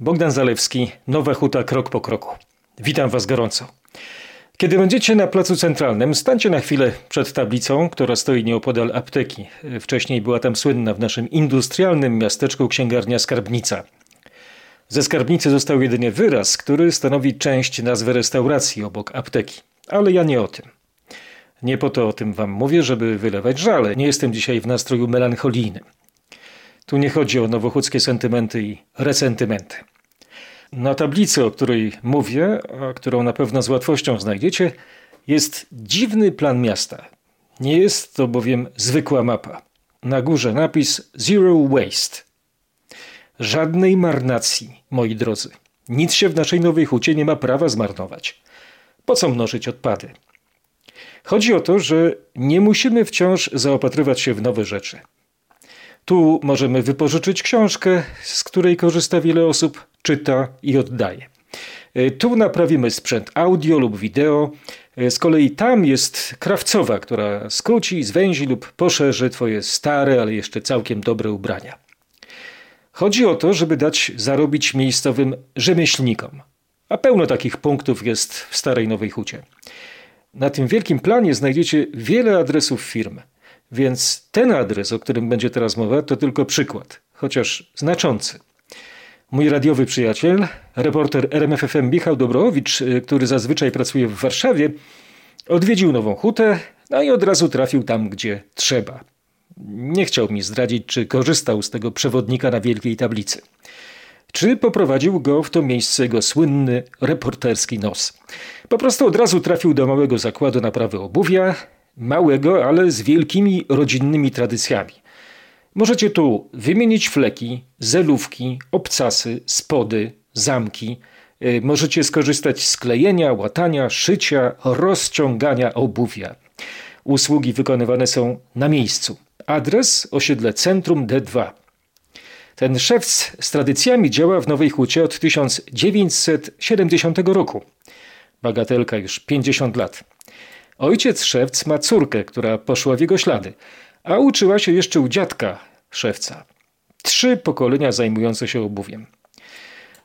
Bogdan Zalewski, Nowa Huta krok po kroku. Witam Was gorąco. Kiedy będziecie na placu centralnym, stańcie na chwilę przed tablicą, która stoi nieopodal apteki. Wcześniej była tam słynna w naszym industrialnym miasteczku księgarnia Skarbnica. Ze skarbnicy został jedynie wyraz, który stanowi część nazwy restauracji obok apteki. Ale ja nie o tym. Nie po to o tym wam mówię, żeby wylewać żale. Nie jestem dzisiaj w nastroju melancholijnym. Tu nie chodzi o nowochódzkie sentymenty i resentymenty. Na tablicy, o której mówię, a którą na pewno z łatwością znajdziecie, jest dziwny plan miasta. Nie jest to bowiem zwykła mapa. Na górze napis Zero Waste. Żadnej marnacji, moi drodzy. Nic się w naszej Nowej Hucie nie ma prawa zmarnować. Po co mnożyć odpady? Chodzi o to, że nie musimy wciąż zaopatrywać się w nowe rzeczy. Tu możemy wypożyczyć książkę, z której korzysta wiele osób, czyta i oddaje. E, tu naprawimy sprzęt audio lub wideo. E, z kolei tam jest krawcowa, która skróci, zwęzi lub poszerzy Twoje stare, ale jeszcze całkiem dobre ubrania. Chodzi o to, żeby dać zarobić miejscowym rzemieślnikom. A pełno takich punktów jest w Starej Nowej Hucie. Na tym wielkim planie znajdziecie wiele adresów firm. Więc ten adres, o którym będzie teraz mowa, to tylko przykład, chociaż znaczący. Mój radiowy przyjaciel, reporter RMFFM Michał Dobrowicz, y, który zazwyczaj pracuje w Warszawie, odwiedził Nową Hutę, no i od razu trafił tam, gdzie trzeba. Nie chciał mi zdradzić, czy korzystał z tego przewodnika na wielkiej tablicy. Czy poprowadził go w to miejsce jego słynny reporterski nos. Po prostu od razu trafił do małego zakładu naprawy obuwia, małego, ale z wielkimi rodzinnymi tradycjami. Możecie tu wymienić fleki, zelówki, obcasy, spody, zamki. Y, możecie skorzystać z klejenia, łatania, szycia, rozciągania obuwia. Usługi wykonywane są na miejscu. Adres osiedle Centrum D2. Ten szewc z tradycjami działa w Nowej Hucie od 1970 roku. Bagatelka już 50 lat. Ojciec szewc ma córkę, która poszła w jego ślady, a uczyła się jeszcze u dziadka szewca. Trzy pokolenia zajmujące się obuwiem.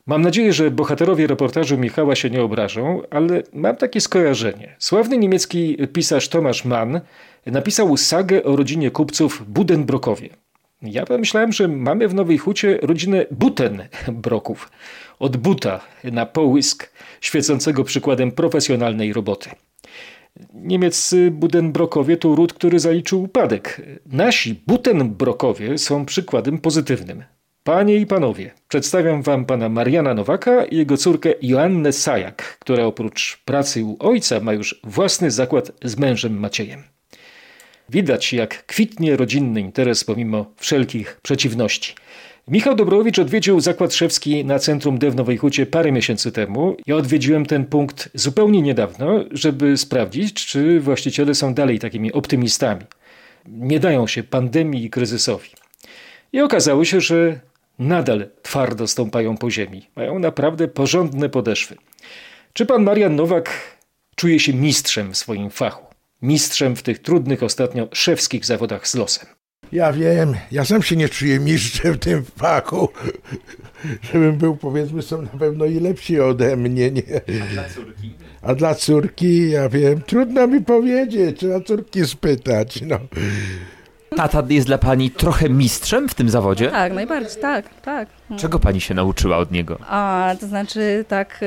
Mam nadzieję, że bohaterowie reportażu Michała się nie obrażą, ale mam takie skojarzenie. Sławny niemiecki pisarz Tomasz Mann napisał sagę o rodzinie kupców Budenbrokowie. Ja pomyślałem, że mamy w Nowej Hucie rodzinę Butenbroków. Od buta na połysk, świecącego przykładem profesjonalnej roboty. Niemieccy Budenbrokowie to ród, który zaliczył upadek. Nasi Butenbrokowie są przykładem pozytywnym. Panie i panowie, przedstawiam wam pana Mariana Nowaka i jego córkę Joannę Sajak, która oprócz pracy u ojca ma już własny zakład z mężem Maciejem. Widać, jak kwitnie rodzinny interes pomimo wszelkich przeciwności. Michał Dobrowicz odwiedził zakład szewski na centrum D w Nowej Hucie parę miesięcy temu. Ja odwiedziłem ten punkt zupełnie niedawno, żeby sprawdzić, czy właściciele są dalej takimi optymistami. Nie dają się pandemii i kryzysowi. I okazało się, że nadal twardo stąpają po ziemi. Mają naprawdę porządne podeszwy. Czy pan Marian Nowak czuje się mistrzem w swoim fachu? Mistrzem w tych trudnych ostatnio szewskich zawodach z losem. Ja wiem, ja sam się nie czuję mistrzem w tym fachu. Żebym był, powiedzmy, są na pewno i lepsi ode mnie, nie? A dla córki? A dla córki, ja wiem, trudno mi powiedzieć, trzeba córki spytać, no. Tata jest dla pani trochę mistrzem w tym zawodzie? Tak, najbardziej, tak, tak. Czego pani się nauczyła od niego? A, to znaczy tak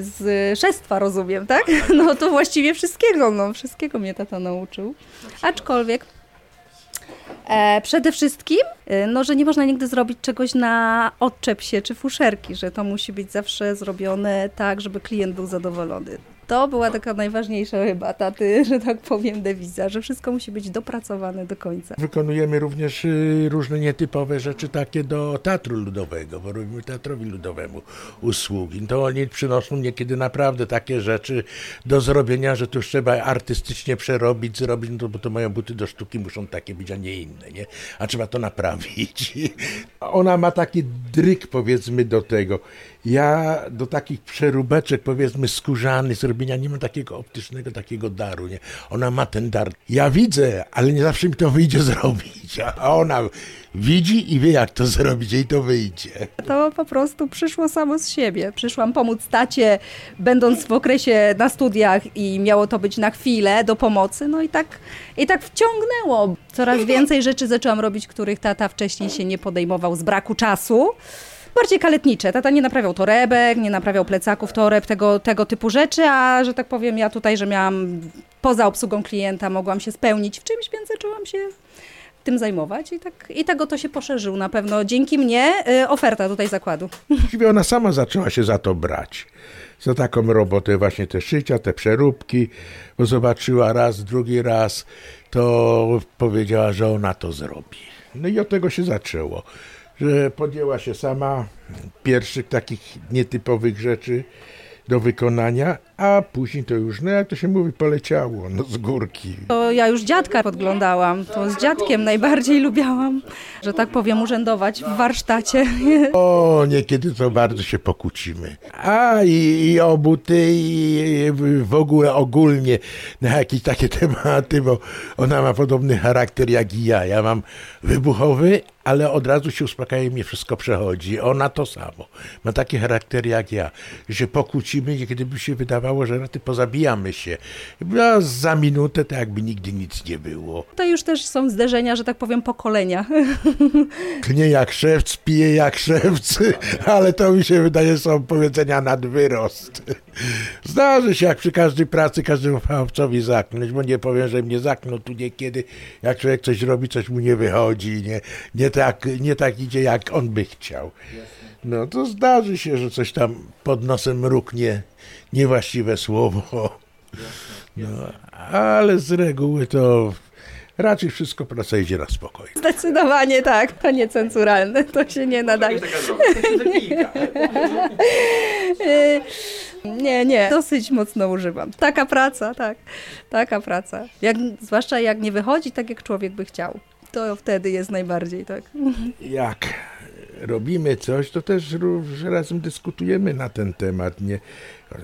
z szestwa rozumiem, tak? No to właściwie wszystkiego, no wszystkiego mnie tata nauczył. Aczkolwiek przede wszystkim, e, no, że nie można nigdy zrobić czegoś na odczep się czy fuszerki, że to musi być zawsze zrobione tak, żeby klient był zadowolony. To była taka najważniejsza chyba taty, że tak powiem, dewiza, że wszystko musi być dopracowane do końca. Wykonujemy również y, różne nietypowe rzeczy takie do teatru ludowego, bo robimy teatrowi ludowemu usługi. To oni przynoszą niekiedy naprawdę takie rzeczy do zrobienia, że tu już trzeba artystycznie przerobić, zrobić, no bo to mają buty do sztuki, muszą takie być, a nie inne, nie? A trzeba to naprawić. Ona ma taki dryk, powiedzmy, do tego. Ja do takich przeróbeczek, powiedzmy, skórzanych, nie ma takiego optycznego, takiego daru, nie? Ona ma ten dar. Ja widzę, ale nie zawsze mi to wyjdzie zrobić, a ona widzi i wie, jak to zrobić, jej to wyjdzie. To po prostu przyszło samo z siebie. Przyszłam pomóc tacie, będąc w okresie na studiach i miało to być na chwilę do pomocy, no i tak, i tak wciągnęło. Coraz więcej rzeczy zaczęłam robić, których tata wcześniej się nie podejmował z braku czasu bardziej kaletnicze. Tata nie naprawiał torebek, nie naprawiał plecaków, toreb, tego, tego typu rzeczy, a że tak powiem, ja tutaj, że miałam poza obsługą klienta, mogłam się spełnić w czymś, więc zaczęłam się tym zajmować i tak, i tego to się poszerzył na pewno. Dzięki mnie y, oferta tutaj zakładu. Właściwie ona sama zaczęła się za to brać. Za taką robotę, właśnie te szycia, te przeróbki, bo zobaczyła raz, drugi raz, to powiedziała, że ona to zrobi. No i od tego się zaczęło że podjęła się sama pierwszych takich nietypowych rzeczy do wykonania, a później to już, no jak to się mówi, poleciało, no z górki. To ja już dziadka podglądałam, to z dziadkiem najbardziej lubiałam, że tak powiem, urzędować w warsztacie. O, niekiedy to bardzo się pokłócimy. A i, i o buty, i w ogóle ogólnie na jakieś takie tematy, bo ona ma podobny charakter jak i ja. Ja mam wybuchowy, ale od razu się uspokaja i mnie wszystko przechodzi. Ona to samo. Ma taki charakter jak ja, że pokłócimy, kiedy by się wydawało, że ty pozabijamy się. A za minutę to jakby nigdy nic nie było. To już też są zderzenia, że tak powiem, pokolenia. Klnie jak szewc, pije jak szewc, ale to mi się wydaje są powiedzenia nad wyrost. Zdarzy się jak przy każdej pracy każdemu fachowcowi zaknąć, bo nie powiem, że mnie zaknął tu niekiedy, jak człowiek coś robi, coś mu nie wychodzi, nie, nie, tak, nie tak idzie, jak on by chciał. No to zdarzy się, że coś tam pod nosem mruknie, niewłaściwe słowo. No, ale z reguły to raczej wszystko praca idzie na spokojnie. Zdecydowanie tak, to niecenzuralne, to się nie nadaje. Nie, nie, dosyć mocno używam. Taka praca, tak, taka praca. Jak, zwłaszcza jak nie wychodzi tak, jak człowiek by chciał. To wtedy jest najbardziej, tak. Jak robimy coś, to też razem dyskutujemy na ten temat. Nie?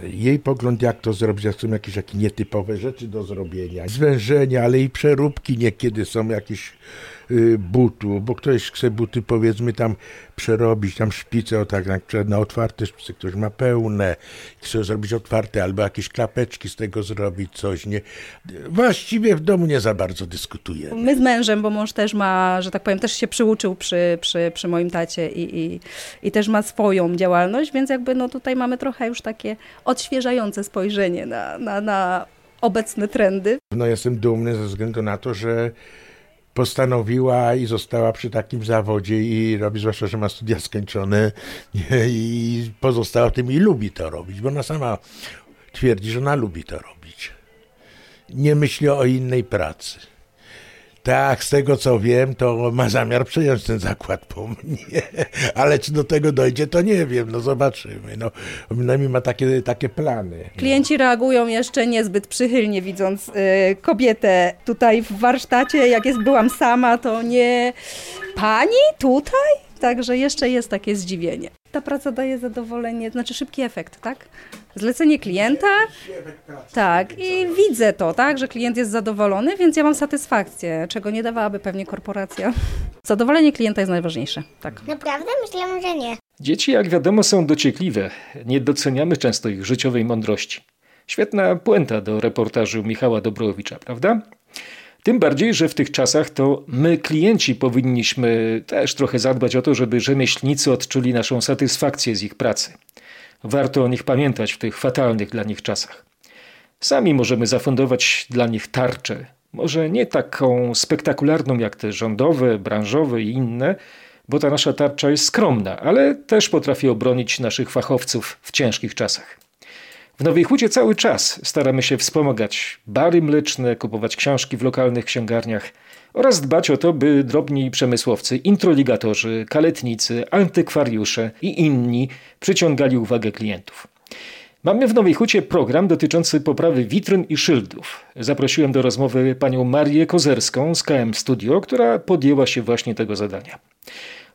Jej pogląd, jak to zrobić, jak są jakieś takie nietypowe rzeczy do zrobienia. Zwężenia, ale i przeróbki niekiedy są jakieś Y, butu, bo ktoś chce buty powiedzmy tam przerobić, tam szpice o tak na, na otwarte szpice, ktoś ma pełne, chce zrobić otwarte albo jakieś klapeczki z tego zrobić, coś, nie. Właściwie w domu nie za bardzo dyskutujemy. My z mężem, bo mąż też ma, że tak powiem, też się przyuczył przy, przy, przy moim tacie i, i, i też ma swoją działalność, więc jakby no tutaj mamy trochę już takie odświeżające spojrzenie na, na, na obecne trendy. No jestem dumny ze względu na to, że postanowiła i została przy takim zawodzie i robi, zwłaszcza, że ma studia skończone i pozostała tym i lubi to robić, bo ona sama twierdzi, że ona lubi to robić. Nie myśli o innej pracy. Tak, z tego co wiem, to ma zamiar przejąć ten zakład po mnie, ale czy do tego dojdzie, to nie wiem, no zobaczymy. No, przynajmniej ma takie, takie plany. No. Klienci reagują jeszcze niezbyt przychylnie, widząc y, kobietę tutaj w warsztacie. Jak jest, byłam sama, to nie pani tutaj? Także jeszcze jest takie zdziwienie. Ta praca daje zadowolenie, znaczy szybki efekt, tak? Zlecenie klienta, tak, i widzę to, tak, że klient jest zadowolony, więc ja mam satysfakcję, czego nie dawałaby pewnie korporacja. Zadowolenie klienta jest najważniejsze, tak. Naprawdę? Myślałam, że nie. Dzieci, jak wiadomo, są dociekliwe. Nie doceniamy często ich życiowej mądrości. Świetna puenta do reportażu Michała Dobrowicza, prawda? Tym bardziej, że w tych czasach to my, klienci, powinniśmy też trochę zadbać o to, żeby rzemieślnicy odczuli naszą satysfakcję z ich pracy. Warto o nich pamiętać w tych fatalnych dla nich czasach. Sami możemy zafundować dla nich tarczę, może nie taką spektakularną jak te rządowe, branżowe i inne, bo ta nasza tarcza jest skromna, ale też potrafi obronić naszych fachowców w ciężkich czasach. W Nowej Hucie cały czas staramy się wspomagać bary mleczne, kupować książki w lokalnych księgarniach oraz dbać o to, by drobni przemysłowcy, introligatorzy, kaletnicy, antykwariusze i inni przyciągali uwagę klientów. Mamy w Nowej Hucie program dotyczący poprawy witryn i szyldów. Zaprosiłem do rozmowy panią Marię Kozerską z KM Studio, która podjęła się właśnie tego zadania.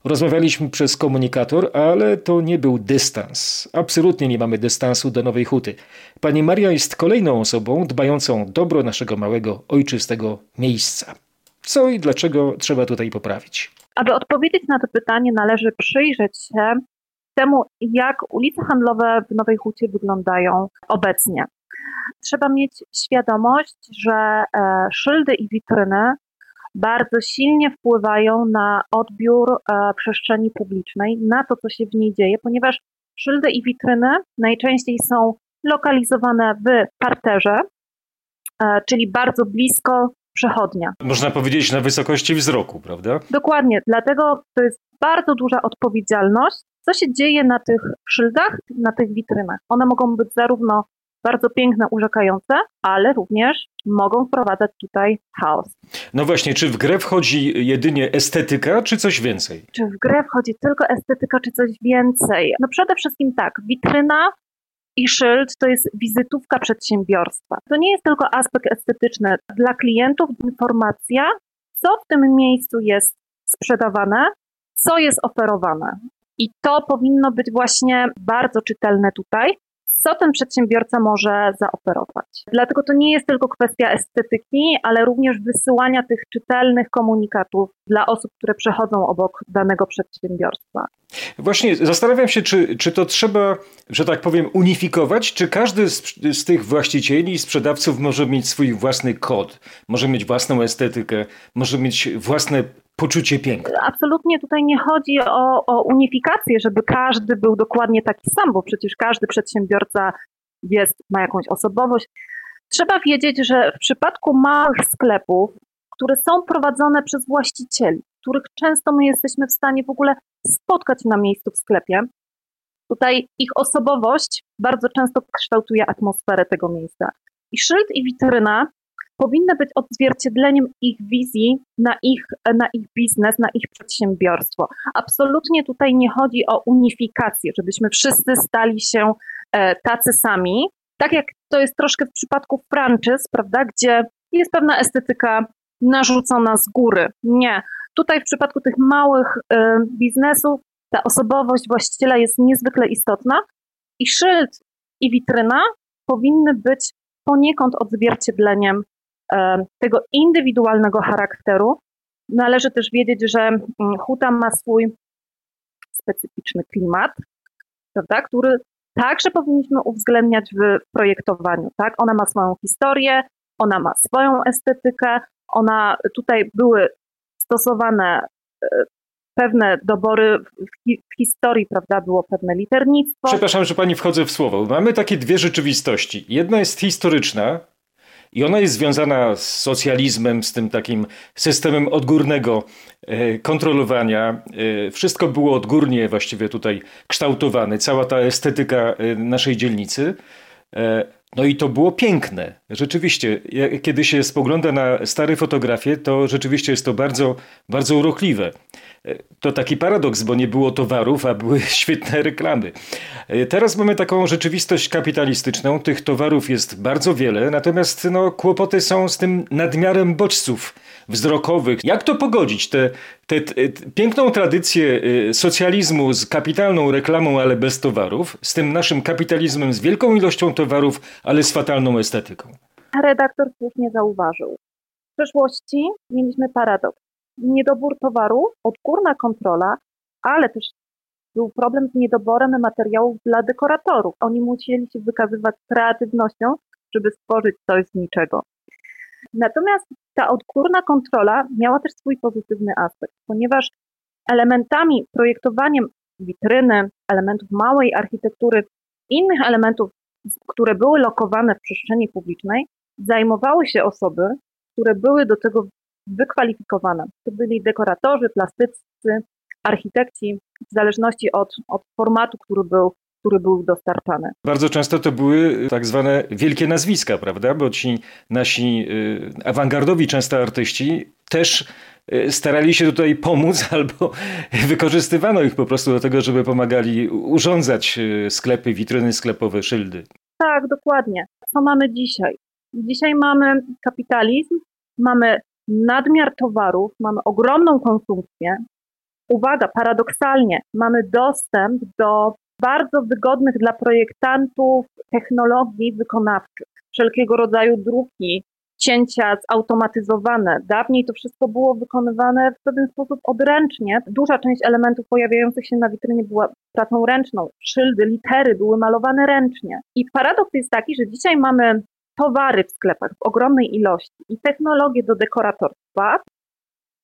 Rozmawialiśmy przez komunikator, ale to nie był dystans. Absolutnie nie mamy dystansu do Nowej Huty. Pani Maria jest kolejną osobą dbającą dobro naszego małego, ojczystego miejsca. Co i dlaczego trzeba tutaj poprawić? Aby odpowiedzieć na to pytanie, należy przyjrzeć się temu, jak ulice handlowe w Nowej Hucie wyglądają obecnie. Trzeba mieć świadomość, że e, szyldy i witryny bardzo silnie wpływają na odbiór e, przestrzeni publicznej, na to, co się w niej dzieje, ponieważ szyldy i witryny najczęściej są lokalizowane w parterze, e, czyli bardzo blisko przechodnia. Można powiedzieć na wysokości wzroku, prawda? Dokładnie, dlatego to jest bardzo duża odpowiedzialność, co się dzieje na tych szyldach, na tych witrynach. One mogą być zarówno bardzo piękne, urzekające, ale również mogą wprowadzać tutaj chaos. No właśnie, czy w grę wchodzi jedynie estetyka, czy coś więcej? Czy w grę wchodzi tylko estetyka, czy coś więcej? No przede wszystkim tak, witryna i szyld to jest wizytówka przedsiębiorstwa. To nie jest tylko aspekt estetyczny. Dla klientów informacja, co w tym miejscu jest sprzedawane, co jest oferowane. I to powinno być właśnie bardzo czytelne tutaj, co ten przedsiębiorca może zaoferować. Dlatego to nie jest tylko kwestia estetyki, ale również wysyłania tych czytelnych komunikatów dla osób, które przechodzą obok danego przedsiębiorstwa. Właśnie zastanawiam się, czy, czy to trzeba, że tak powiem, unifikować, czy każdy z, z tych właścicieli i sprzedawców może mieć swój własny kod, może mieć własną estetykę, może mieć własne poczucie piękna. Absolutnie tutaj nie chodzi o, o unifikację, żeby każdy był dokładnie taki sam, bo przecież każdy przedsiębiorca jest, ma jakąś osobowość. Trzeba wiedzieć, że w przypadku małych sklepów, które są prowadzone przez właścicieli, których często my jesteśmy w stanie w ogóle spotkać na miejscu w sklepie, tutaj ich osobowość bardzo często kształtuje atmosferę tego miejsca. I szyld i witryna powinny być odzwierciedleniem ich wizji na ich, na ich biznes, na ich przedsiębiorstwo. Absolutnie tutaj nie chodzi o unifikację, żebyśmy wszyscy stali się e, tacy sami. Tak jak to jest troszkę w przypadku franczyz, prawda, gdzie jest pewna estetyka narzucona z góry. Nie. Tutaj w przypadku tych małych e, biznesów ta osobowość właściciela jest niezwykle istotna i szyld i witryna powinny być poniekąd odzwierciedleniem tego indywidualnego charakteru. Należy też wiedzieć, że mm, huta ma swój specyficzny klimat, prawda, który także powinniśmy uwzględniać w projektowaniu. Tak? Ona ma swoją historię, ona ma swoją estetykę, ona tutaj były stosowane e, pewne dobory w, historii, prawda, było pewne liternictwo. Przepraszam, że pani wchodzę w słowo. Mamy takie dwie rzeczywistości. Jedna jest historyczna, i ona jest związana z socjalizmem, z tym takim systemem odgórnego e, kontrolowania. E, wszystko było odgórnie właściwie tutaj kształtowane, cała ta estetyka naszej dzielnicy. No i to było piękne. Rzeczywiście, kiedy się spogląda na stare fotografie, to rzeczywiście jest to bardzo, bardzo urokliwe. To taki paradoks, bo nie było towarów, a były świetne reklamy. Teraz mamy taką rzeczywistość kapitalistyczną. Tych towarów jest bardzo wiele, natomiast no, kłopoty są z tym nadmiarem bodźców wzrokowych. Jak to pogodzić? Tę te, te, te, piękną tradycję y, socjalizmu z kapitalną reklamą, ale bez towarów, z tym naszym kapitalizmem z wielką ilością towarów, ale z fatalną estetyką. Redaktor słusznie zauważył. W przeszłości mieliśmy paradoks niedobór towaru, odgórna kontrola, ale też był problem z niedoborem materiałów dla dekoratorów. Oni musieli się wykazywać kreatywnością, żeby stworzyć coś z niczego. Natomiast ta odgórna kontrola miała też swój pozytywny aspekt, ponieważ elementami, projektowaniem witryny, elementów małej architektury, innych elementów, które były lokowane w przestrzeni publicznej, zajmowały się osoby, które były do tego wykwalifikowane. To byli dekoratorzy, plastycy, architekci, w zależności od, od formatu, który był, który był dostarczany. Bardzo często to były tak zwane wielkie nazwiska, prawda? Bo ci nasi y, awangardowi często artyści też y, starali się tutaj pomóc albo wykorzystywano ich po prostu do tego, żeby pomagali urządzać y, sklepy, witryny sklepowe, szyldy. Tak, dokładnie. Co mamy dzisiaj? Dzisiaj mamy kapitalizm, mamy nadmiar towarów, mamy ogromną konsumpcję, uwaga, paradoksalnie mamy dostęp do bardzo wygodnych dla projektantów technologii wykonawczych, wszelkiego rodzaju druki, cięcia zautomatyzowane. Dawniej to wszystko było wykonywane w pewien sposób odręcznie. Duża część elementów pojawiających się na witrynie była pracą ręczną. Szyldy, litery były malowane ręcznie. I paradoks jest taki, że dzisiaj mamy towary w sklepach w ogromnej ilości i technologie do dekoratorstwa,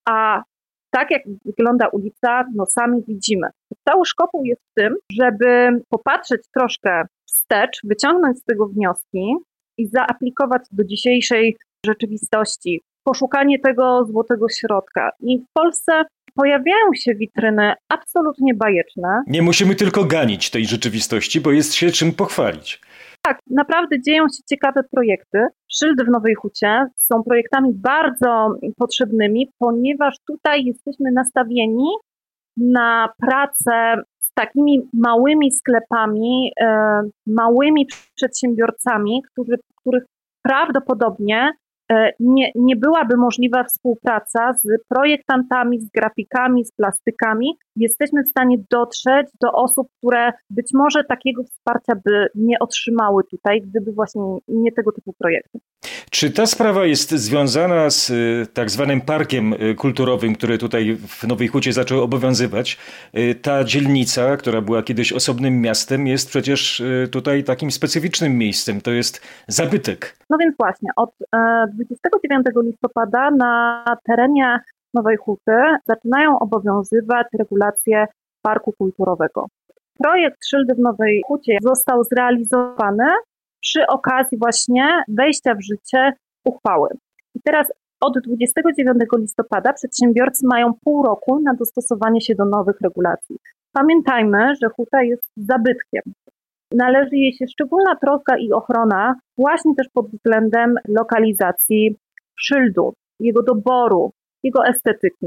a tak jak wygląda ulica, no sami widzimy. Cały szkopuł jest w tym, żeby popatrzeć troszkę wstecz, wyciągnąć z tego wnioski i zaaplikować do dzisiejszej rzeczywistości. Poszukanie tego złotego środka. I w Polsce pojawiają się witryny absolutnie bajeczne. Nie musimy tylko ganić tej rzeczywistości, bo jest się czym pochwalić. Tak, naprawdę dzieją się ciekawe projekty. Szyldy w Nowej Hucie są projektami bardzo potrzebnymi, ponieważ tutaj jesteśmy nastawieni na pracę z takimi małymi sklepami, e, małymi przedsiębiorcami, którzy, których prawdopodobnie nie, nie byłaby możliwa współpraca z projektantami, z grafikami, z plastykami. Jesteśmy w stanie dotrzeć do osób, które być może takiego wsparcia by nie otrzymały tutaj, gdyby właśnie nie tego typu projekty. Czy ta sprawa jest związana z y, tak zwanym parkiem y, kulturowym, który tutaj w Nowej Hucie zaczął obowiązywać? Y, ta dzielnica, która była kiedyś osobnym miastem, jest przecież tutaj takim specyficznym miejscem. To jest zabytek. No więc właśnie, od 29 e, listopada na terenie Nowej Huty zaczynają obowiązywać regulacje parku kulturowego. Projekt Szyldy w Nowej Hucie został zrealizowany przy okazji właśnie wejścia w życie uchwały. I teraz od 29 listopada przedsiębiorcy mają pół roku na dostosowanie się do nowych regulacji. Pamiętajmy, że huta jest zabytkiem. Należy jej się szczególna troska i ochrona właśnie też pod względem lokalizacji szyldu, jego doboru, jego estetyki.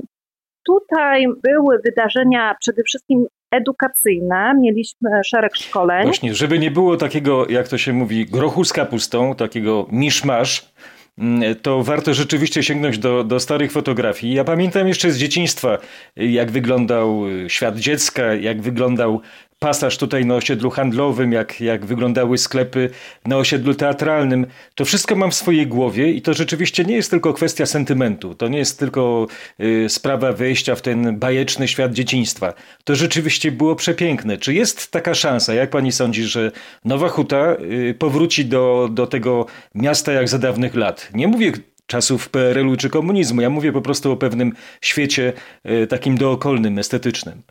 Tutaj były wydarzenia przede wszystkim edukacyjne, mieliśmy szereg szkoleń. Właśnie, żeby nie było takiego, jak to się mówi, grochu z kapustą, takiego miszmasz, mm, to warto rzeczywiście sięgnąć do, do starych fotografii. Ja pamiętam jeszcze z dzieciństwa, jak wyglądał świat dziecka, jak wyglądał pasaż tutaj na osiedlu handlowym, jak, jak wyglądały sklepy na osiedlu teatralnym. To wszystko mam w swojej głowie i to rzeczywiście nie jest tylko kwestia sentymentu. To nie jest tylko y, sprawa wejścia w ten bajeczny świat dzieciństwa. To rzeczywiście było przepiękne. Czy jest taka szansa, jak pani sądzi, że Nowa Huta y, powróci do, do tego miasta jak za dawnych lat? Nie mówię czasów PRL-u czy komunizmu. Ja mówię po prostu o pewnym świecie y, takim dookolnym, estetycznym.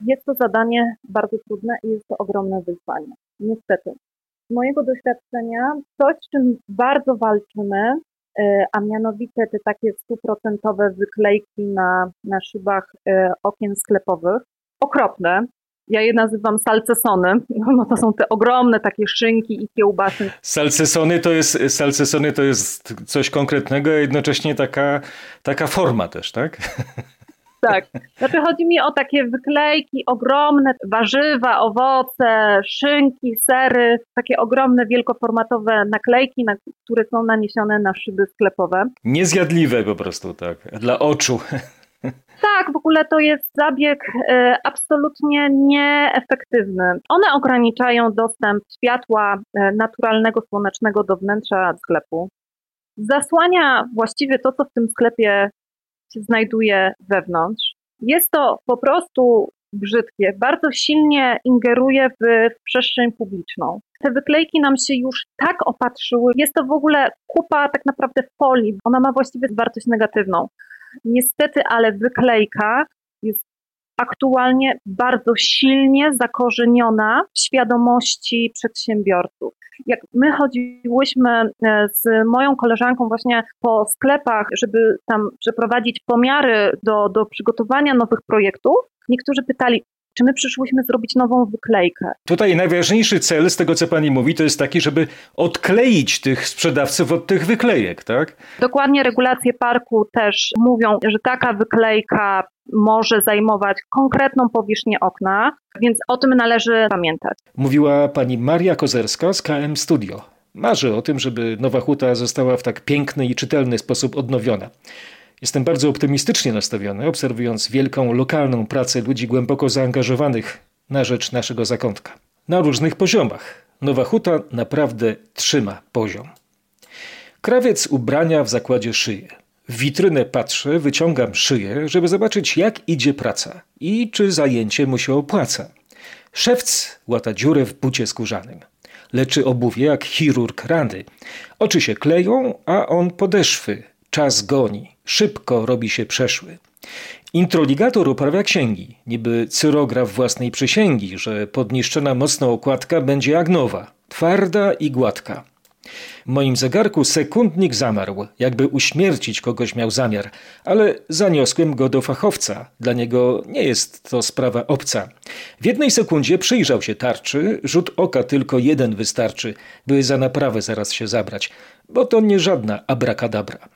Jest to zadanie bardzo trudne i jest to ogromne wyzwanie. Niestety. Z mojego doświadczenia coś, z czym bardzo walczymy, e, a mianowicie te takie stuprocentowe wyklejki na, na szybach e, okien sklepowych, okropne. Ja je nazywam salcesony, no to są te ogromne takie szynki i kiełbasy. Salcesony to jest, salcesony to jest coś konkretnego, a jednocześnie taka, taka forma też, tak? Tak. Znaczy chodzi mi o takie wyklejki, ogromne warzywa, owoce, szynki, sery, takie ogromne, wielkoformatowe naklejki, na, które są naniesione na szyby sklepowe. Niezjadliwe po prostu, tak, dla oczu. Tak, w ogóle to jest zabieg e, absolutnie nieefektywny. One ograniczają dostęp światła e, naturalnego, słonecznego do wnętrza sklepu. Zasłania właściwie to, co w tym sklepie się znajduje wewnątrz. Jest to po prostu brzydkie, bardzo silnie ingeruje w, w, przestrzeń publiczną. Te wyklejki nam się już tak opatrzyły. Jest to w ogóle kupa tak naprawdę folii. Ona ma właściwie wartość negatywną. Niestety, ale wyklejka aktualnie bardzo silnie zakorzeniona w świadomości przedsiębiorców. Jak my chodziłyśmy e, z moją koleżanką właśnie po sklepach, żeby tam przeprowadzić pomiary do, do przygotowania nowych projektów, niektórzy pytali, czy my przyszłyśmy zrobić nową wyklejkę. Tutaj najważniejszy cel z tego, co pani mówi, to jest taki, żeby odkleić tych sprzedawców od tych wyklejek, tak? Dokładnie regulacje parku też mówią, że taka wyklejka może zajmować konkretną powierzchnię okna, więc o tym należy pamiętać. Mówiła pani Maria Kozerska z KM Studio. Marzy o tym, żeby Nowa Huta została w tak piękny i czytelny sposób odnowiona. Jestem bardzo optymistycznie nastawiony, obserwując wielką lokalną pracę ludzi głęboko zaangażowanych na rzecz naszego zakątka. Na różnych poziomach. Nowa Huta naprawdę trzyma poziom. Krawiec ubrania w zakładzie szyje. W witrynę patrzę, wyciągam szyję, żeby zobaczyć, jak idzie praca i czy zajęcie mu się opłaca. Szewc łata dziurę w bucie skórzanym. Leczy obuwie jak chirurg rany. Oczy się kleją, a on podeszwy. Czas goni. Szybko robi się przeszły. Introligator uprawia księgi, niby cyrograf własnej przysięgi, że podniszczona mocno okładka będzie jak nowa, twarda i gładka. W moim zegarku sekundnik zamarł, jakby uśmiercić kogoś miał zamiar, ale zaniosłem go do fachowca. Dla niego nie jest to sprawa obca. W jednej sekundzie przyjrzał się tarczy, rzut oka tylko jeden wystarczy, by za naprawę zaraz się zabrać, bo to nie żadna abrakadabra.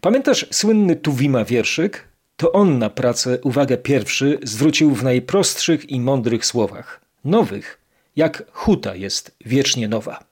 Pamiętasz słynny Tuwima wierszyk? To on na pracę uwagę pierwszy zwrócił w najprostszych i mądrych słowach. Nowych, jak huta jest wiecznie nowa.